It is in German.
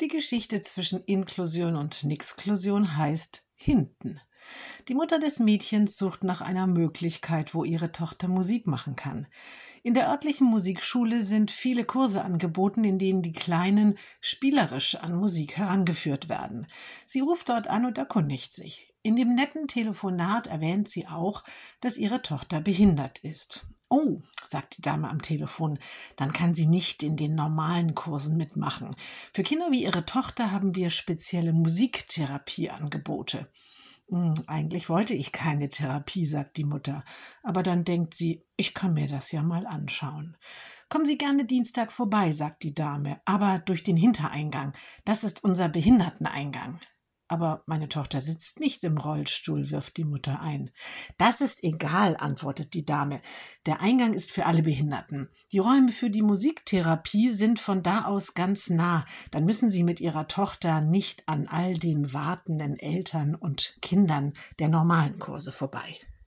Die Geschichte zwischen Inklusion und Nixklusion heißt hinten. Die Mutter des Mädchens sucht nach einer Möglichkeit, wo ihre Tochter Musik machen kann. In der örtlichen Musikschule sind viele Kurse angeboten, in denen die Kleinen spielerisch an Musik herangeführt werden. Sie ruft dort an und erkundigt sich. In dem netten Telefonat erwähnt sie auch, dass ihre Tochter behindert ist. Oh, sagt die Dame am Telefon, dann kann sie nicht in den normalen Kursen mitmachen. Für Kinder wie ihre Tochter haben wir spezielle Musiktherapieangebote. Hm, eigentlich wollte ich keine Therapie, sagt die Mutter. Aber dann denkt sie, ich kann mir das ja mal anschauen. Kommen Sie gerne Dienstag vorbei, sagt die Dame, aber durch den Hintereingang. Das ist unser Behinderteneingang. Aber meine Tochter sitzt nicht im Rollstuhl, wirft die Mutter ein. Das ist egal, antwortet die Dame. Der Eingang ist für alle Behinderten. Die Räume für die Musiktherapie sind von da aus ganz nah. Dann müssen Sie mit Ihrer Tochter nicht an all den wartenden Eltern und Kindern der normalen Kurse vorbei.